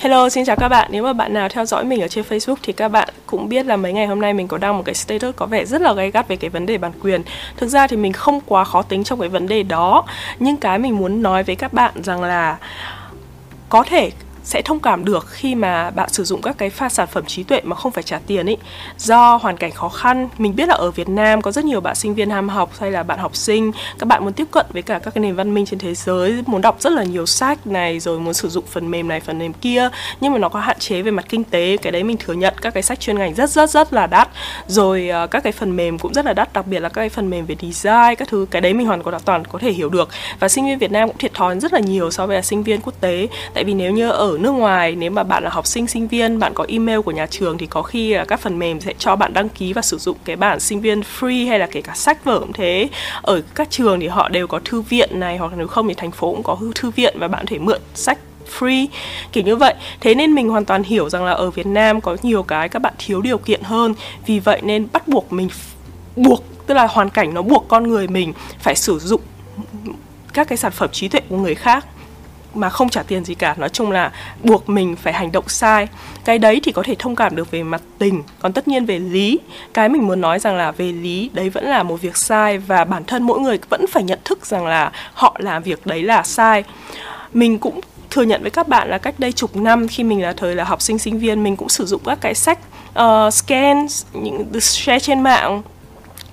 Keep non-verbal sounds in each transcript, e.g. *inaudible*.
Hello, xin chào các bạn. Nếu mà bạn nào theo dõi mình ở trên Facebook thì các bạn cũng biết là mấy ngày hôm nay mình có đăng một cái status có vẻ rất là gay gắt về cái vấn đề bản quyền. Thực ra thì mình không quá khó tính trong cái vấn đề đó, nhưng cái mình muốn nói với các bạn rằng là có thể sẽ thông cảm được khi mà bạn sử dụng các cái pha sản phẩm trí tuệ mà không phải trả tiền ấy do hoàn cảnh khó khăn, mình biết là ở Việt Nam có rất nhiều bạn sinh viên ham học hay là bạn học sinh, các bạn muốn tiếp cận với cả các cái nền văn minh trên thế giới, muốn đọc rất là nhiều sách này, rồi muốn sử dụng phần mềm này, phần mềm kia, nhưng mà nó có hạn chế về mặt kinh tế. Cái đấy mình thừa nhận, các cái sách chuyên ngành rất rất rất là đắt. Rồi ờ, các cái phần mềm cũng rất là đắt, đặc biệt là các cái phần mềm về design, các thứ. Cái đấy mình hoàn toàn có thể hiểu được. Và sinh viên Việt Nam cũng thiệt thòi rất là nhiều so với là sinh viên quốc tế. Tại vì nếu như ở nước ngoài. Nếu mà bạn là học sinh sinh viên, bạn có email của nhà trường thì có khi là các phần mềm sẽ cho bạn đăng ký và sử dụng cái bản sinh viên free hay là kể cả sách vở cũng thế. Ở các trường thì họ đều có thư viện này, hoặc nếu không thì thành phố cũng có thư viện và bạn có thể mượn sách free, kiểu như vậy. Thế nên mình hoàn toàn hiểu rằng là ở Việt Nam có nhiều cái các bạn thiếu điều kiện hơn. Vì vậy nên bắt buộc mình buộc, tức là hoàn cảnh nó buộc con người mình phải sử dụng các cái sản phẩm trí tuệ của người khác mà không trả tiền gì cả. Nói chung là buộc mình phải hành động sai. Cái đấy thì có thể thông cảm được về mặt tình. Còn tất nhiên về lý cái mình muốn nói rằng là về lý đấy vẫn là một việc sai và bản thân mỗi người vẫn phải nhận thức rằng là họ làm việc đấy là sai. Mình cũng thừa nhận với các bạn là cách đây chục năm khi mình là thời là học sinh sinh viên mình cũng sử dụng các cái sách ờ, uh, scan những share trên mạng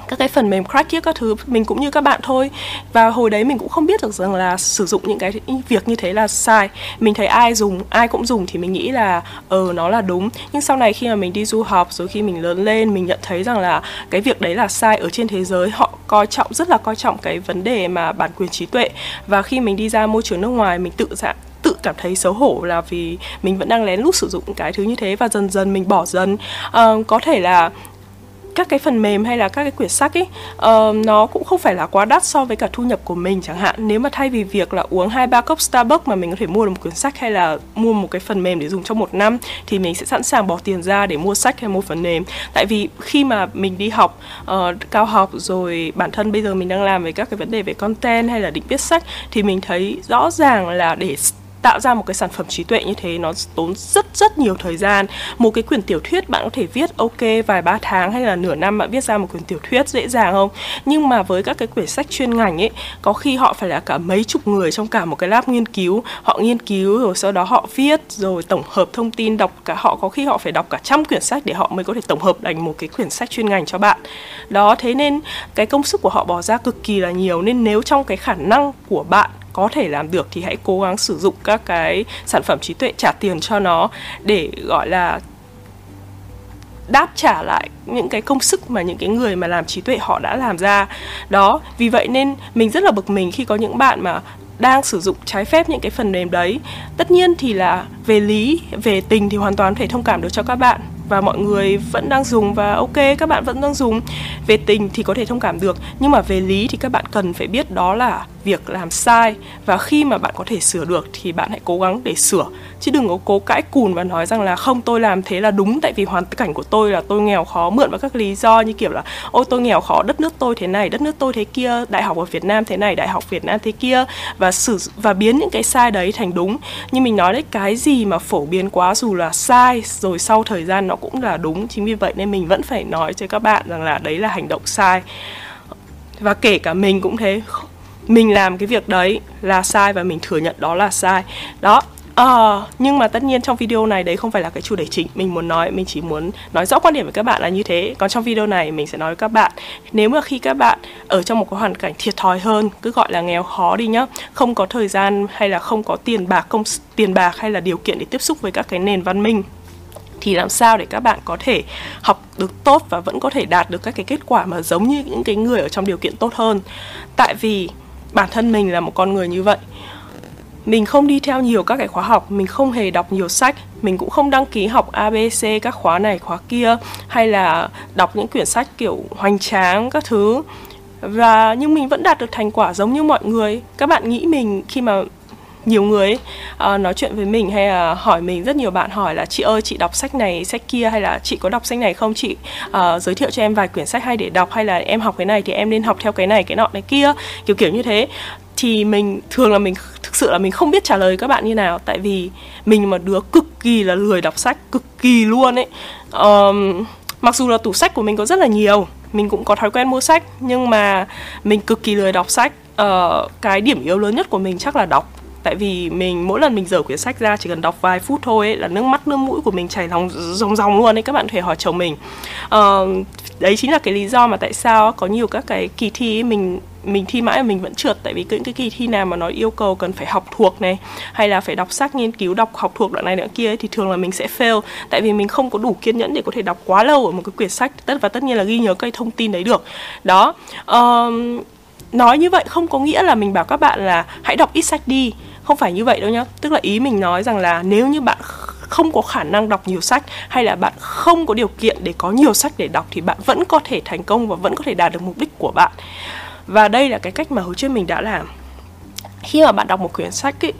các cái phần mềm crack kia các thứ mình cũng như các bạn thôi. Và hồi đấy mình cũng không biết được rằng là sử dụng những cái việc như thế là sai. Mình thấy ai dùng ai cũng dùng thì mình nghĩ là ờ nó là đúng. Nhưng sau này khi mà mình đi du học rồi khi mình lớn lên mình nhận thấy rằng là cái việc đấy là sai ở trên thế giới. Họ coi trọng rất là coi trọng cái vấn đề mà bản quyền trí tuệ. Và khi mình đi ra môi trường nước ngoài mình tự dạng tự cảm thấy xấu hổ là vì mình vẫn đang lén lút sử dụng cái thứ như thế. Và dần dần mình bỏ dần. Uh, có thể là các cái phần mềm hay là các cái quyển sách ấy uh, ờ, nó cũng không phải là quá đắt so với cả thu nhập của mình chẳng hạn. Nếu mà thay vì việc là uống hai ba cốc Starbucks mà mình có thể mua được một quyển sách hay là mua một cái phần mềm để dùng trong một năm thì mình sẽ sẵn sàng bỏ tiền ra để mua sách hay mua phần mềm. Tại vì khi mà mình đi học uh, cao học rồi bản thân bây giờ mình đang làm về các cái vấn đề về content hay là định viết sách thì mình thấy rõ ràng là để tạo ra một cái sản phẩm trí tuệ như thế, nó tốn rất rất nhiều thời gian. Một cái quyển tiểu thuyết bạn có thể viết ok vài ba tháng hay là nửa năm, bạn viết ra một quyển tiểu thuyết dễ dàng không? Nhưng mà với các cái quyển sách chuyên ngành ấy, có khi họ phải là cả mấy chục người trong cả một cái lab nghiên cứu. Họ nghiên cứu rồi sau đó họ viết rồi tổng hợp thông tin, đọc cả, họ có khi họ phải đọc cả trăm quyển sách để họ mới có thể tổng hợp thành một cái quyển sách chuyên ngành cho bạn. Đó, thế nên cái công sức của họ bỏ ra cực kỳ là nhiều. Nên nếu trong cái khả năng của bạn có thể làm được thì hãy cố gắng sử dụng các cái sản phẩm trí tuệ trả tiền cho nó để, gọi là, đáp trả lại những cái công sức mà những cái người mà làm trí tuệ họ đã làm ra. Đó, vì vậy nên mình rất là bực mình khi có những bạn mà đang sử dụng trái phép những cái phần mềm đấy. Tất nhiên thì là về lý, về tình thì hoàn toàn thể thông cảm được cho các bạn và mọi người vẫn đang dùng và ok, các bạn vẫn đang dùng. Về tình thì có thể thông cảm được, nhưng mà về lý thì các bạn cần phải biết đó là việc làm sai và khi mà bạn có thể sửa được thì bạn hãy cố gắng để sửa. Chứ đừng có cố cãi cùn và nói rằng là không, tôi làm thế là đúng, tại vì hoàn cảnh của tôi là tôi nghèo khó mượn vào các lý do như kiểu là, ôi, tôi nghèo khó, đất nước tôi thế này, đất nước tôi thế kia, đại học ở Việt Nam thế này, đại học Việt Nam thế kia. Và sử và biến những cái sai đấy thành đúng. Nhưng mình nói đấy, cái gì mà phổ biến quá dù là sai, rồi sau thời gian nó cũng là đúng. Chính vì vậy nên mình vẫn phải nói cho các bạn rằng là đấy là hành động sai. Và kể cả mình cũng thế mình làm cái việc đấy là sai và mình thừa nhận đó là sai. Đó À, nhưng mà tất nhiên trong video này đấy không phải là cái chủ đề chính. Mình muốn nói mình chỉ muốn nói rõ quan điểm với các bạn là như thế. Còn trong video này mình sẽ nói với các bạn nếu mà khi các bạn ở trong một cái hoàn cảnh thiệt thòi hơn cứ gọi là nghèo khó đi nhá không có thời gian hay là không có tiền bạc công tiền bạc hay là điều kiện để tiếp xúc với các cái nền văn minh thì làm sao để các bạn có thể học được tốt và vẫn có thể đạt được các cái kết quả mà giống như những cái người ở trong điều kiện tốt hơn? Tại vì bản thân mình là một con người như vậy. Mình không đi theo nhiều các cái khóa học, mình không hề đọc nhiều sách, mình cũng không đăng ký học abc các khóa này, khóa kia, hay là đọc những quyển sách kiểu hoành tráng các thứ. Và nhưng mình vẫn đạt được thành quả giống như mọi người. Các bạn nghĩ mình khi mà nhiều người ấy, uh, nói chuyện với mình hay là hỏi mình rất nhiều bạn hỏi là chị ơi chị đọc sách này sách kia hay là chị có đọc sách này không? Chị uh, giới thiệu cho em vài quyển sách hay để đọc hay là em học cái này thì em nên học theo cái này cái nọ cái kia? Kiểu kiểu như thế. Thì mình thường là mình thực sự là mình không biết trả lời các bạn như nào tại vì mình mà đứa cực kỳ là lười đọc sách cực kỳ luôn ấy. Um, mặc dù là tủ sách của mình có rất là nhiều mình cũng có thói quen mua sách nhưng mà mình cực kỳ lười đọc sách. Uh, cái điểm yếu lớn nhất của mình chắc là đọc tại vì mình mỗi lần mình dở quyển sách ra chỉ cần đọc vài phút thôi ấy, là nước mắt nước mũi của mình chảy lòng ròng ròng luôn ấy các bạn có thể hỏi chồng mình. Uh, đấy chính là cái lý do mà tại sao có nhiều các cái kỳ thi ấy, mình mình thi mãi mà mình vẫn trượt. Tại vì những cái kỳ thi nào mà nó yêu cầu cần phải học thuộc này hay là phải đọc sách nghiên cứu đọc học thuộc đoạn này đoạn kia ấy, thì thường là mình sẽ fail. Tại vì mình không có đủ kiên nhẫn để có thể đọc quá lâu ở một cái quyển sách. Tất và tất nhiên là ghi nhớ cái thông tin đấy được. Đó um, nói như vậy không có nghĩa là mình bảo các bạn là hãy đọc ít sách đi. Không phải như vậy đâu nhá. Tức là ý mình nói rằng là nếu như bạn không có khả năng đọc nhiều sách hay là bạn không có điều kiện để có nhiều sách để đọc thì bạn vẫn có thể thành công và vẫn có thể đạt được mục đích của bạn. Và đây là cái cách mà hồi trước mình đã làm. Khi mà bạn đọc một quyển sách ấy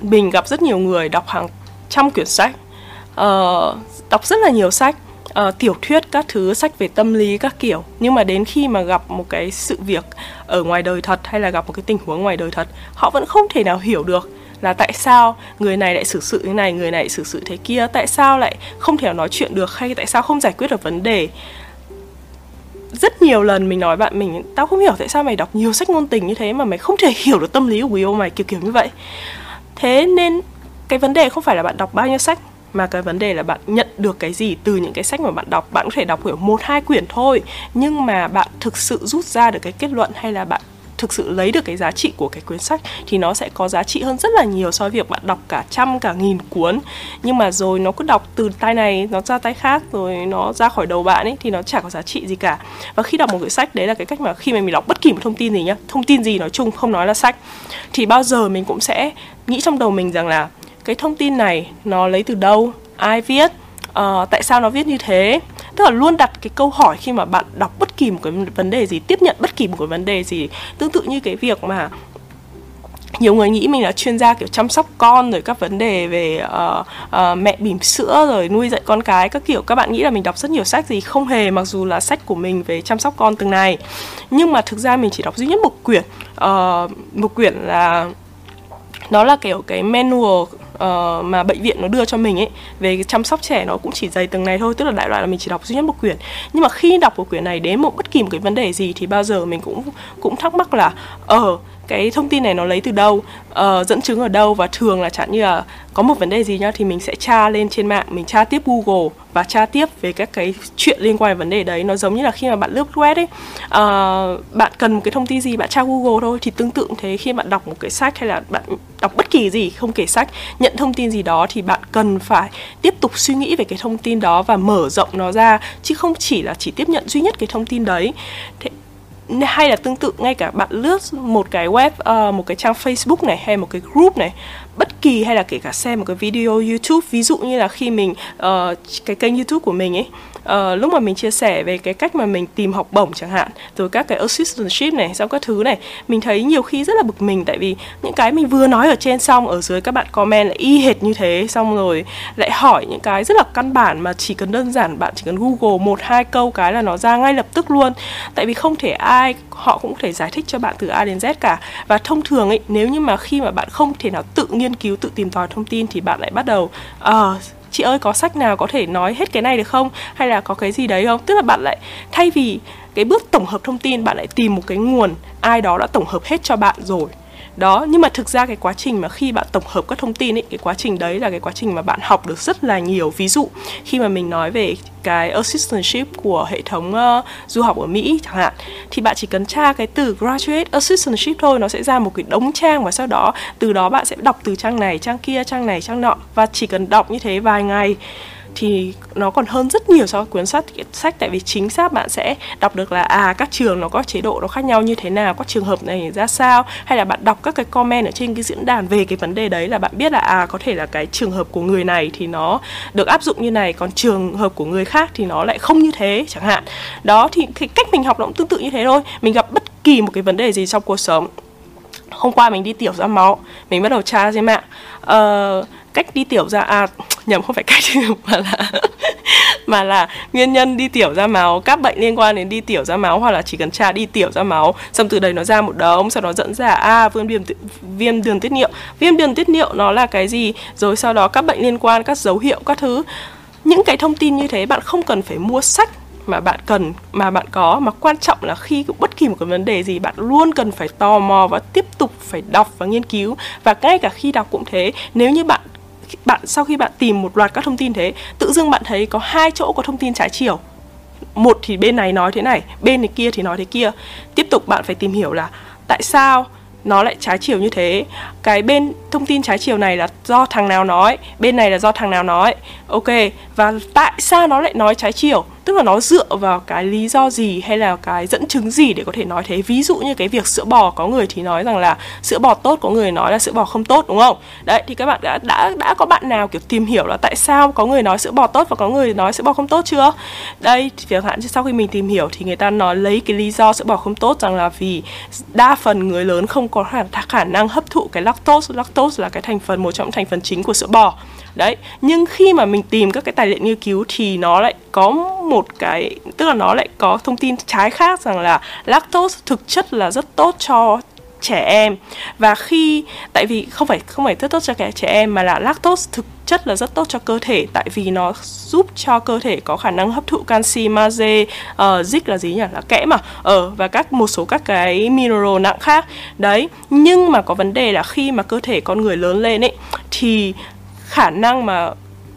mình gặp rất nhiều người đọc hàng trăm quyển sách uh, đọc rất là nhiều sách uh, tiểu thuyết các thứ sách về tâm lý các kiểu. Nhưng mà đến khi mà gặp một cái sự việc ở ngoài đời thật hay là gặp một cái tình huống ngoài đời thật họ vẫn không thể nào hiểu được là tại sao người này lại xử sự như này người này xử sự thế kia tại sao lại không thể nào nói chuyện được hay tại sao không giải quyết được vấn đề. Rất nhiều lần mình nói bạn mình tao không hiểu tại sao mày đọc nhiều sách ngôn tình như thế mà mày không thể *laughs* hiểu được tâm lý của người yêu mày kiểu kiểu như vậy. Thế nên cái vấn đề không phải là bạn đọc bao nhiêu sách mà cái vấn đề là bạn nhận được cái gì từ những cái sách mà bạn đọc, bạn có thể đọc hiểu một, hai quyển thôi. Nhưng mà bạn thực sự rút ra được cái kết luận hay là bạn thực sự lấy được cái giá trị của cái quyển sách thì nó sẽ có giá trị hơn rất là nhiều so với việc bạn đọc cả trăm, cả nghìn cuốn. Nhưng mà rồi nó cứ đọc từ tay này, nó ra tay khác, rồi nó ra khỏi đầu bạn ấy, thì nó chả có giá trị gì cả. Và khi đọc một quyển sách, đấy là cái cách mà khi mà mình đọc bất kỳ một thông tin gì nhá, thông tin gì nói chung không nói là sách, thì bao giờ mình cũng sẽ nghĩ trong đầu mình rằng là cái thông tin này nó lấy từ đâu? Ai viết? Uh, tại sao nó viết như thế? Tức là luôn đặt cái câu hỏi khi mà bạn đọc bất kỳ một cái vấn đề gì tiếp nhận bất kỳ một cái vấn đề gì. Tương tự như cái việc mà nhiều người nghĩ mình là chuyên gia kiểu chăm sóc con rồi các vấn đề về uh, uh, mẹ bỉm sữa rồi nuôi dạy con cái các kiểu. Các bạn nghĩ là mình đọc rất nhiều sách gì? Không hề mặc dù là sách của mình về chăm sóc con từng này. Nhưng mà thực ra mình chỉ đọc duy nhất một quyển. Uh, một quyển là nó là kiểu cái manual uh, mà bệnh viện nó đưa cho mình ấy về chăm sóc trẻ nó cũng chỉ dày từng này thôi tức là đại loại là mình chỉ đọc duy nhất một quyển. Nhưng mà khi đọc một quyển này đến một bất kỳ một cái vấn đề gì thì bao giờ mình cũng cũng thắc mắc là ờ uh, cái thông tin này nó lấy từ đâu uh, dẫn chứng ở đâu và thường là chẳng như là có một vấn đề gì nhá thì mình sẽ tra lên trên mạng mình tra tiếp google và tra tiếp về các cái chuyện liên quan đến vấn đề đấy. Nó giống như là khi mà bạn lướt web ấy uh, bạn cần một cái thông tin gì bạn tra google thôi thì tương tự thế. Khi bạn đọc một cái sách hay là bạn đọc bất kỳ gì không kể sách nhận thông tin gì đó thì bạn cần phải tiếp tục suy nghĩ về cái thông tin đó và mở rộng nó ra chứ không chỉ là chỉ tiếp nhận duy nhất cái thông tin đấy. Thế hay là tương tự ngay cả bạn lướt một cái web uh, một cái trang Facebook này hay một cái group này bất kỳ hay là kể cả xem một cái video YouTube ví dụ như là khi mình uh, cái kênh YouTube của mình ấy uh, lúc mà mình chia sẻ về cái cách mà mình tìm học bổng chẳng hạn rồi các cái assistantship này sau các thứ này mình thấy nhiều khi rất là bực mình tại vì những cái mình vừa nói ở trên xong ở dưới các bạn comment lại y hệt như thế xong rồi lại hỏi những cái rất là căn bản mà chỉ cần đơn giản bạn chỉ cần google một hai câu cái là nó ra ngay lập tức luôn. Tại vì không thể ai họ cũng có thể giải thích cho bạn từ A đến Z cả. Và thông thường ấy nếu như mà khi mà bạn không thể nào tự nghiên cứu tự tìm tòi thông tin thì bạn lại bắt đầu uh, chị ơi, có sách nào có thể nói hết cái này được không? Hay là có cái gì đấy không? Tức là bạn lại, thay vì cái bước tổng hợp thông tin, bạn lại tìm một cái nguồn ai đó đã tổng hợp hết cho bạn rồi đó nhưng mà thực ra cái quá trình mà khi bạn tổng hợp các thông tin ấy cái quá trình đấy là cái quá trình mà bạn học được rất là nhiều. Ví dụ khi mà mình nói về cái assistantship của hệ thống uh, du học ở Mỹ chẳng hạn thì bạn chỉ cần tra cái từ graduate assistantship thôi nó sẽ ra một cái đống trang và sau đó từ đó bạn sẽ đọc từ trang này trang kia trang này trang nọ và chỉ cần đọc như thế vài ngày thì nó còn hơn rất nhiều so với cuốn sách sách tại vì chính xác bạn sẽ đọc được là à các trường nó có chế độ nó khác nhau như thế nào, các trường hợp này ra sao, hay là bạn đọc các cái comment ở trên cái diễn đàn về cái vấn đề đấy là bạn biết là à có thể là cái trường hợp của người này thì nó được áp dụng như này, còn trường hợp của người khác thì nó lại không như thế chẳng hạn. Đó, thì cái cách mình học nó cũng tương tự như thế thôi. Mình gặp bất kỳ một cái vấn đề gì trong cuộc sống hôm qua mình đi tiểu ra máu mình bắt đầu tra trên mạng. Uh, cách đi tiểu ra à *tsk* nhầm không phải cách *laughs* mà là *laughs* mà là nguyên nhân đi tiểu ra máu các bệnh liên quan đến đi tiểu ra máu hoặc là chỉ cần tra đi tiểu ra máu xong từ đấy nó ra một đống sau đó dẫn ra à viêm viêm viêm đường tiết niệu. Viêm đường tiết niệu nó là cái gì? Rồi sau đó các bệnh liên quan các dấu hiệu các thứ. Những cái thông tin như thế bạn không cần phải mua sách mà bạn cần, mà bạn có. Mà quan trọng là khi bất kỳ một cái vấn đề gì, bạn luôn cần phải tò mò và tiếp tục phải đọc và nghiên cứu. Và ngay cả khi đọc cũng thế. Nếu như bạn bạn, sau khi bạn tìm một loạt các thông tin thế, tự dưng bạn thấy có hai chỗ có thông tin trái chiều. Một thì bên này nói thế này, bên này kia thì nói thế kia. Tiếp tục bạn phải tìm hiểu là tại sao nó lại trái chiều như thế. Cái bên thông tin trái chiều này là do thằng nào nói, bên này là do thằng nào nói. Ok, và tại sao nó lại nói trái chiều? Tức là nó dựa vào cái lý do gì hay là cái dẫn chứng gì để có thể nói thế? Ví dụ như cái việc sữa bò có người thì nói rằng là sữa bò tốt có người nói là sữa bò không tốt đúng không? Đấy thì các bạn đã đã đã có bạn nào kiểu tìm hiểu là tại sao có người nói sữa bò tốt và có người nói sữa bò không tốt chưa? Đây chẳng hạn sau khi mình tìm hiểu thì người ta nói lấy cái lý do sữa bò không tốt rằng là vì đa phần người lớn không có khả, khả năng hấp thụ cái lactose. Lactose là cái thành phần một trong thành phần chính của sữa bò đấy nhưng khi mà mình tìm các cái tài liệu nghiên cứu thì nó lại có một cái tức là nó lại có thông tin trái khác rằng là lactose thực chất là rất tốt cho trẻ em và khi tại vì không phải không phải rất tốt cho trẻ em mà là lactose thực chất là rất tốt cho cơ thể tại vì nó giúp cho cơ thể có khả năng hấp thụ canxi, magie, uh, zinc là gì nhỉ? Là kẽm mà. Ở uh, và các một số các cái mineral nặng khác. Đấy, nhưng mà có vấn đề là khi mà cơ thể con người lớn lên ấy thì khả năng mà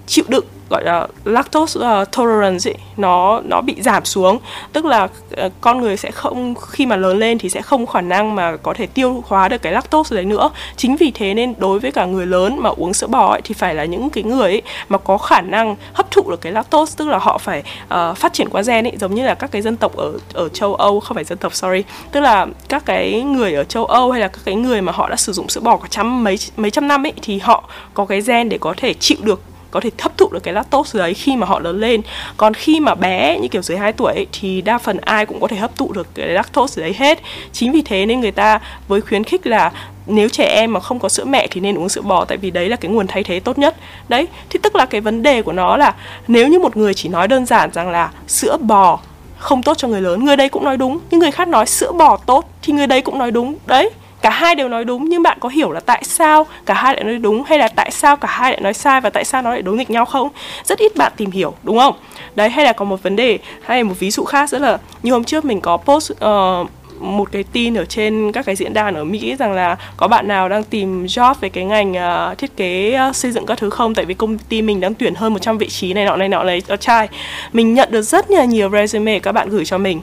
chịu đựng gọi là lactose uh, tolerance ấy, nó nó bị giảm xuống. Tức là uh, con người sẽ không khi mà lớn lên thì sẽ không khả năng mà có thể tiêu hóa được cái lactose đấy nữa. Chính vì thế nên đối với cả người lớn mà uống sữa bò ấy, thì phải là những cái người ấy mà có khả năng hấp thụ được cái lactose tức là họ phải uh, phát triển qua gen ấy giống như là các cái dân tộc ở ở châu Âu không phải dân tộc sorry. Tức là các cái người ở châu Âu hay là các cái người mà họ đã sử dụng sữa bò cả trăm mấy mấy trăm năm ấy thì họ có cái gen để có thể chịu được có thể hấp thụ được cái lactose đấy khi mà họ lớn lên. Còn khi mà bé như kiểu dưới 2 tuổi ấy, thì đa phần ai cũng có thể hấp thụ được cái lactose đấy hết. Chính vì thế nên người ta với khuyến khích là nếu trẻ em mà không có sữa mẹ thì nên uống sữa bò tại vì đấy là cái nguồn thay thế tốt nhất. Đấy thì tức là cái vấn đề của nó là nếu như một người chỉ nói đơn giản rằng là sữa bò không tốt cho người lớn người đấy cũng nói đúng nhưng người khác nói sữa bò tốt thì người đấy cũng nói đúng. Đấy cả hai đều nói đúng nhưng bạn có hiểu là tại sao cả hai lại nói đúng hay là tại sao cả hai lại nói sai và tại sao nó lại đối nghịch nhau không? Rất ít bạn tìm hiểu đúng không? Đấy hay là có một vấn đề hay một ví dụ khác rất là như hôm trước mình có post uh, một cái tin ở trên các cái diễn đàn ở Mỹ rằng là có bạn nào đang tìm job về cái ngành uh, thiết kế uh, xây dựng các thứ không? Tại vì công ty mình đang tuyển hơn 100 vị trí này nọ này nọ này ở trai mình nhận được rất là nhiều resume các bạn gửi cho mình.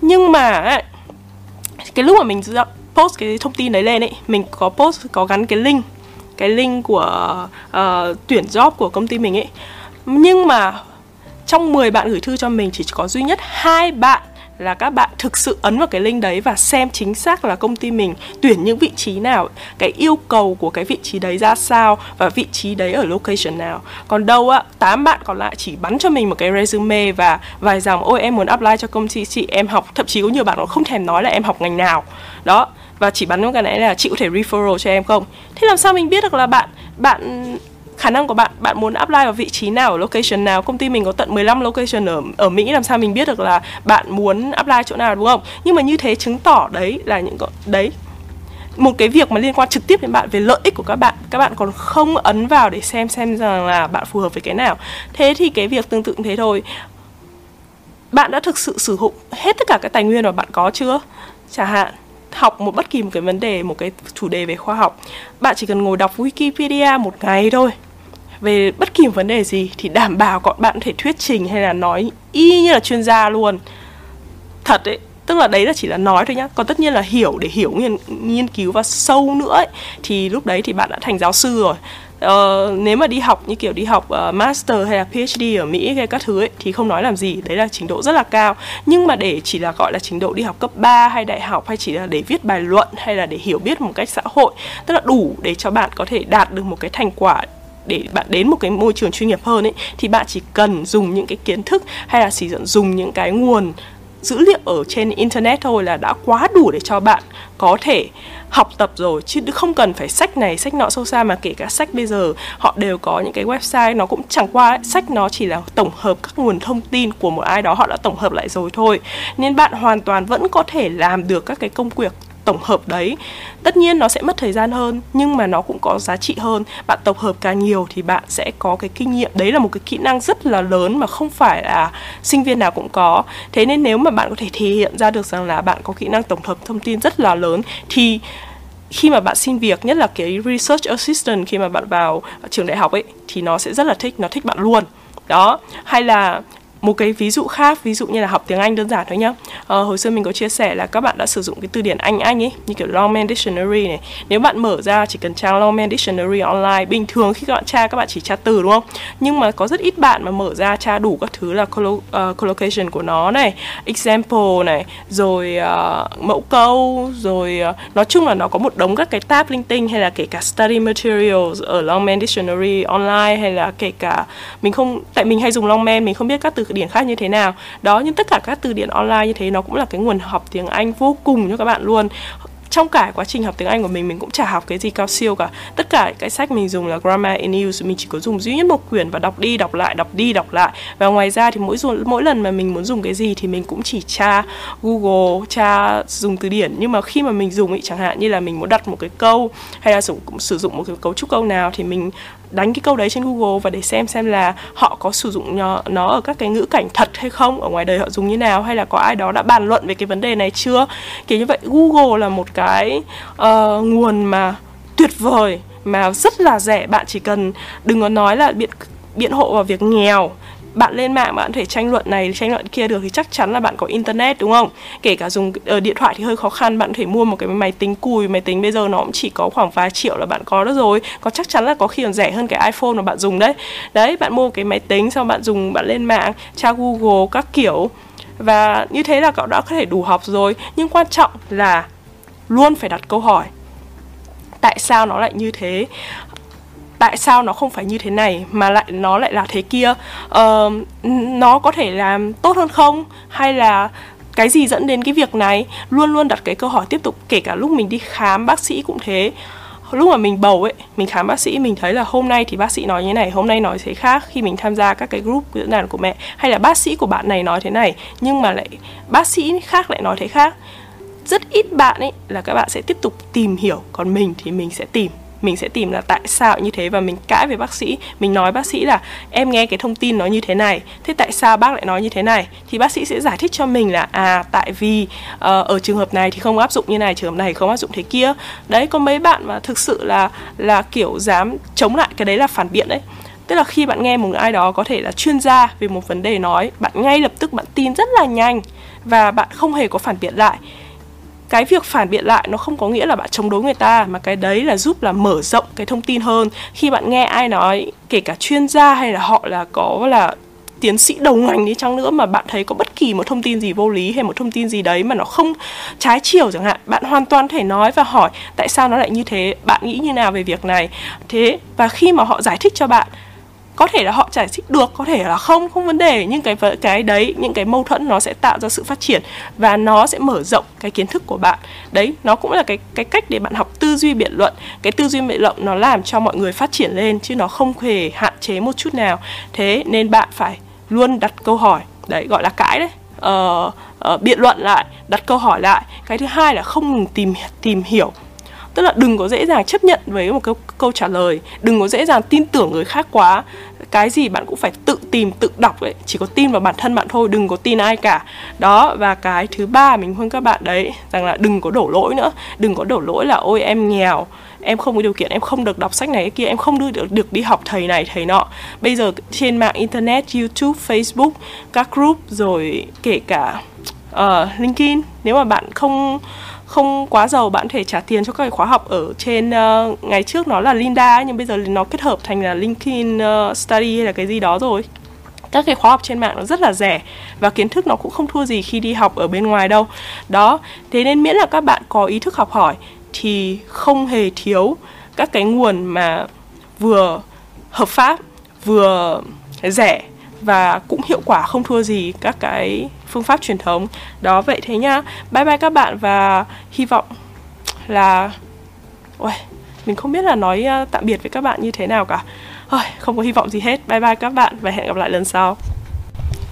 Nhưng mà cái lúc mà mình post cái thông tin đấy lên ấy mình có post có gắn cái link cái link của uh, tuyển job của công ty mình ấy. Nhưng mà trong 10 bạn gửi thư cho mình chỉ có duy nhất hai bạn là các bạn thực sự ấn vào cái link đấy và xem chính xác là công ty mình tuyển những vị trí nào cái yêu cầu của cái vị trí đấy ra sao và vị trí đấy ở location nào. Còn đâu á tám bạn còn lại chỉ bắn cho mình một cái resume và vài dòng ôi em muốn apply cho công ty chị em học. Thậm chí có nhiều bạn còn không thèm nói là em học ngành nào. Đó và chỉ bắn những cái này là chị có thể referral cho em không? Thế làm sao mình biết được là bạn bạn, khả năng của bạn bạn muốn apply vào vị trí nào ở location nào? Công ty mình có tận 15 location ở ở Mỹ, làm sao mình biết được là bạn muốn apply chỗ nào, đúng không? Nhưng mà như thế chứng tỏ đấy là những đấy, một cái việc mà liên quan trực tiếp đến bạn về lợi ích của các bạn các bạn còn không ấn vào để xem xem rằng là bạn phù hợp với cái nào. Thế thì cái việc tương tự thế thôi. Bạn đã thực sự sử dụng hết tất cả cái tài nguyên mà bạn có chưa? Chẳng hạn học một bất kỳ một cái vấn đề một cái chủ đề về khoa học. Bạn chỉ cần ngồi đọc wikipedia một ngày thôi. Về bất kỳ một vấn đề gì thì đảm bảo bọn bạn có thể thuyết trình hay là nói y như là chuyên gia luôn. Thật đấy tức là đấy là chỉ là nói thôi nhá. Còn tất nhiên là hiểu để hiểu nghiên, nghiên cứu và sâu nữa ấy, thì lúc đấy thì bạn đã thành giáo sư rồi uh, nếu mà đi học như kiểu đi học uh, master hay là phd ở mỹ hay các thứ ấy thì không nói làm gì đấy là trình độ rất là cao. Nhưng mà để chỉ là gọi là trình độ đi học cấp 3 hay đại học hay chỉ là để viết bài luận hay là để hiểu biết một cách xã hội tức là đủ để cho bạn có thể đạt được một cái thành quả để bạn đến một cái môi trường chuyên nghiệp hơn ấy thì bạn chỉ cần dùng những cái kiến thức hay là chỉ dùng những cái nguồn dữ liệu ở trên internet thôi là đã quá đủ để cho bạn có thể học tập rồi chứ không cần phải sách này sách nọ sâu xa mà kể cả sách bây giờ họ đều có những cái website nó cũng chẳng qua ấy, sách nó chỉ là tổng hợp các nguồn thông tin của một ai đó họ đã tổng hợp lại rồi thôi. Nên bạn hoàn toàn vẫn có thể làm được các cái công việc tổng hợp đấy. Tất nhiên nó sẽ mất thời gian hơn, nhưng mà nó cũng có giá trị hơn. Bạn tổng hợp càng nhiều thì bạn sẽ có cái kinh nghiệm. Đấy là một cái kỹ năng rất là lớn mà không phải là sinh viên nào cũng có. Thế nên nếu mà bạn có thể thể hiện ra được rằng là bạn có kỹ năng tổng hợp thông tin rất là lớn, thì khi mà bạn xin việc, nhất là cái research assistant khi mà bạn vào trường đại học ấy, thì nó sẽ rất là thích, nó thích bạn luôn. Đó. Hay là một cái ví dụ khác ví dụ như là học tiếng Anh đơn giản thôi nhá. Ờ, hồi xưa mình có chia sẻ là các bạn đã sử dụng cái từ điển Anh Anh ấy như kiểu Longman Dictionary này. Nếu bạn mở ra chỉ cần tra Longman Dictionary online bình thường khi các bạn tra các bạn chỉ tra từ đúng không? Nhưng mà có rất ít bạn mà mở ra tra đủ các thứ là collo, uh, collocation của nó này example này rồi uh, mẫu câu rồi uh, nói chung là nó có một đống các cái tab linh tinh hay là kể cả study materials ở Longman Dictionary online hay là kể cả mình không tại mình hay dùng Longman mình không biết các từ điển khác như thế nào. Đó nhưng tất cả các từ điển online như thế nó cũng là cái nguồn học tiếng Anh vô cùng cho các bạn luôn. Trong cả quá trình học tiếng Anh của mình mình cũng chả học cái gì cao siêu cả. Tất cả cái sách mình dùng là Grammar in Use mình chỉ có dùng duy nhất một quyển và đọc đi đọc lại đọc đi đọc lại. Và ngoài ra thì mỗi mỗi lần mà mình muốn dùng cái gì thì mình cũng chỉ tra Google tra dùng từ điển. Nhưng mà khi mà mình dùng ý chẳng hạn như là mình muốn đặt một cái câu hay là sử, sử dụng một cái cấu trúc câu nào thì mình đánh cái câu đấy trên Google và để xem xem là họ có sử dụng nó, nó ở các cái ngữ cảnh thật hay không ở ngoài đời họ dùng như nào hay là có ai đó đã bàn luận về cái vấn đề này chưa? Kiểu như vậy Google là một cái uh, nguồn mà tuyệt vời mà rất là rẻ. Bạn chỉ cần đừng có nói là biện biện hộ vào việc nghèo bạn lên mạng bạn thể tranh luận này, tranh luận kia được thì chắc chắn là bạn có internet, đúng không? Kể cả dùng ở điện thoại thì hơi khó khăn, bạn có thể mua một cái máy tính cùi, máy tính bây giờ nó cũng chỉ có khoảng vài triệu là bạn có đó rồi. Có chắc chắn là có khi còn rẻ hơn cái iphone mà bạn dùng đấy. Đấy, bạn mua một cái máy tính xong bạn dùng, bạn lên mạng, tra google các kiểu. Và như thế là cậu đã có thể đủ học rồi. Nhưng quan trọng là luôn phải đặt câu hỏi, tại sao nó lại như thế? Tại sao nó không phải như thế này mà lại nó lại là thế kia? Uh, nó có thể làm tốt hơn không? Hay là cái gì dẫn đến cái việc này? Luôn luôn đặt cái câu hỏi tiếp tục kể cả lúc mình đi khám bác sĩ cũng thế. Lúc mà mình bầu ấy mình khám bác sĩ mình thấy là hôm nay thì bác sĩ nói như này hôm nay nói thế khác khi mình tham gia các cái group diễn đàn của mẹ. Hay là bác sĩ của bạn này nói thế này nhưng mà lại bác sĩ khác lại nói thế khác. Rất ít bạn ấy là các bạn sẽ tiếp tục tìm hiểu còn mình thì mình sẽ tìm mình sẽ tìm là tại sao như thế và mình cãi với bác sĩ. Mình nói bác sĩ là em nghe cái thông tin nó như thế này thế tại sao bác lại nói như thế này? Thì bác sĩ sẽ giải thích cho mình là à tại vì uh, ở trường hợp này thì không áp dụng như này trường hợp này không áp dụng thế kia. Đấy có mấy bạn mà thực sự là là kiểu dám chống lại cái đấy là phản biện đấy. Tức là khi bạn nghe một ai đó có thể là chuyên gia về một vấn đề nói bạn ngay lập tức bạn tin rất là nhanh và bạn không hề có phản biện lại cái việc phản biện lại nó không có nghĩa là bạn chống đối người ta, mà cái đấy là giúp là mở rộng cái thông tin hơn. Khi bạn nghe ai nói, kể cả chuyên gia hay là họ là có là tiến sĩ đầu ngành đi chăng nữa mà bạn thấy có bất kỳ một thông tin gì vô lý hay một thông tin gì đấy mà nó không trái chiều chẳng hạn, bạn hoàn toàn thể nói và hỏi tại sao nó lại như thế, bạn nghĩ như nào về việc này? Thế và khi mà họ giải thích cho bạn có thể là họ giải thích được có thể là không không vấn đề. Nhưng cái cái đấy những cái mâu thuẫn nó sẽ tạo ra sự phát triển và nó sẽ mở rộng cái kiến thức của bạn. Đấy nó cũng là cái cái cách để bạn học tư duy biện luận. Cái tư duy biện luận nó làm cho mọi người phát triển lên chứ nó không hề hạn chế một chút nào. Thế nên bạn phải luôn đặt câu hỏi đấy gọi là cãi đấy uh, uh, biện luận lại đặt câu hỏi lại. Cái thứ hai là không ngừng tìm tìm hiểu. Tức là đừng có dễ dàng chấp nhận với một câu, câu trả lời đừng có dễ dàng tin tưởng người khác quá cái gì bạn cũng phải tự tìm tự đọc ấy. Chỉ có tin vào bản thân bạn thôi đừng có tin ai cả. Đó và cái thứ ba mình khuyên các bạn đấy rằng là đừng có đổ lỗi nữa. Đừng có đổ lỗi là ôi em nghèo em không có điều kiện em không được đọc sách này cái kia em không được được, được đi học thầy này thầy nọ. Bây giờ trên mạng internet youtube facebook các group rồi kể cả uh, linkedin nếu mà bạn không không quá giàu bạn thể trả tiền cho các cái khóa học ở trên uh, ngày trước nó là Linda nhưng bây giờ nó kết hợp thành là LinkedIn uh, ờ, Study hay là cái gì đó rồi. Các cái khóa học trên mạng nó rất là rẻ và kiến thức nó cũng không thua gì khi đi học ở bên ngoài đâu. Đó thế nên miễn là các bạn có ý thức học hỏi thì không hề thiếu các cái nguồn mà vừa hợp pháp vừa rẻ và cũng hiệu quả không thua gì các cái phương pháp truyền thống. Đó vậy thế nhá bye bye các bạn và hy vọng là Ôi, mình không biết là nói ờ, tạm biệt với các bạn như thế nào cả. Ôi, không có hy vọng gì hết. Bye bye các bạn và hẹn gặp lại lần sau.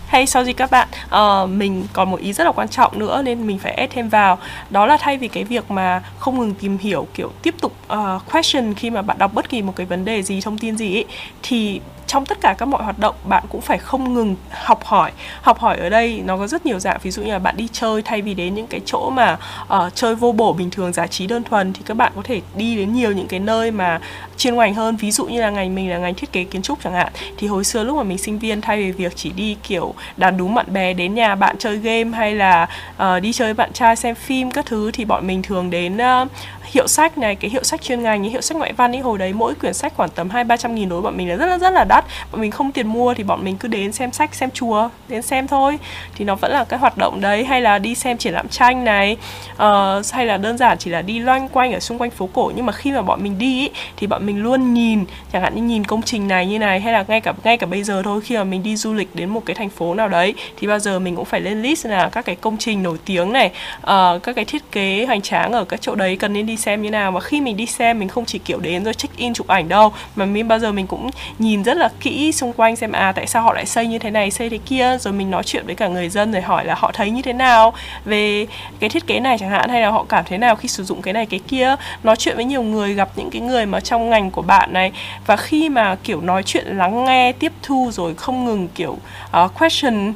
Hay sau gì các bạn? Uh, mình còn một ý rất là quan trọng nữa nên mình phải add thêm vào. Đó là thay vì cái việc mà không ngừng tìm hiểu kiểu tiếp tục uh, question khi mà bạn đọc bất kỳ một cái vấn đề gì thông tin gì ấy, thì trong tất cả các mọi hoạt động bạn cũng phải không ngừng học hỏi. Học hỏi ở đây nó có rất nhiều dạng ví dụ như là bạn đi chơi thay vì đến những cái chỗ mà uh, chơi vô bổ bình thường giải trí đơn thuần thì các bạn có thể đi đến nhiều những cái nơi mà chuyên ngành hơn. Ví dụ như là ngành mình là ngành thiết kế kiến trúc chẳng hạn. Thì hồi xưa lúc mà mình sinh viên thay vì việc chỉ đi kiểu đàn đúng bạn bè đến nhà bạn chơi game hay là uh, đi chơi với bạn trai xem phim các thứ thì bọn mình thường đến uh, hiệu sách này cái hiệu sách chuyên ngành những hiệu sách ngoại văn ấy hồi đấy mỗi quyển sách khoảng tầm hai ba trăm nghìn đối bọn mình là rất là rất là đắt. Bọn mình không tiền mua thì bọn mình cứ đến xem sách xem chùa đến xem thôi. Thì nó vẫn là cái hoạt động đấy hay là đi xem triển lãm tranh này uh, hay là đơn giản chỉ là đi loanh quanh ở xung quanh phố cổ. Nhưng mà khi mà bọn mình đi ý, thì bọn mình luôn nhìn chẳng hạn như nhìn công trình này như này hay là ngay cả ngay cả bây giờ thôi khi mà mình đi du lịch đến một cái thành phố nào đấy thì bao giờ mình cũng phải lên list là các cái công trình nổi tiếng này uh, các cái thiết kế hoành tráng ở các chỗ đấy cần nên đi xem như nào. Và khi mình đi xem mình không chỉ kiểu đến rồi check in chụp ảnh đâu mà mình bao giờ mình cũng nhìn rất là kỹ xung quanh xem à tại sao họ lại xây như thế này xây thế kia. Rồi mình nói chuyện với cả người dân rồi hỏi là họ thấy như thế nào về cái thiết kế này chẳng hạn hay là họ cảm thế nào khi sử dụng cái này cái kia. Nói chuyện với nhiều người gặp những cái người mà trong ngành của bạn này. Và khi mà kiểu nói chuyện lắng nghe tiếp thu rồi không ngừng kiểu uh, question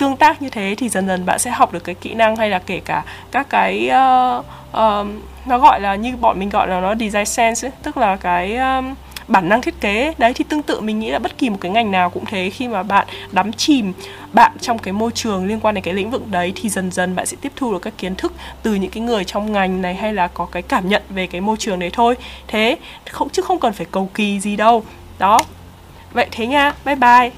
tương tác như thế thì dần dần bạn sẽ học được cái kỹ năng hay là kể cả các cái uh, uh, nó gọi là như bọn mình gọi là nó design sense ấy, tức là cái um, bản năng thiết kế. Đấy thì tương tự mình nghĩ là bất kỳ một cái ngành nào cũng thế. Khi mà bạn đắm chìm bạn trong cái môi trường liên quan đến cái lĩnh vực đấy thì dần dần bạn sẽ tiếp thu được các kiến thức từ những cái người trong ngành này hay là có cái cảm nhận về cái môi trường đấy thôi. Thế không chứ không cần phải cầu kỳ gì đâu. Đó. Vậy thế nha. Bye bye.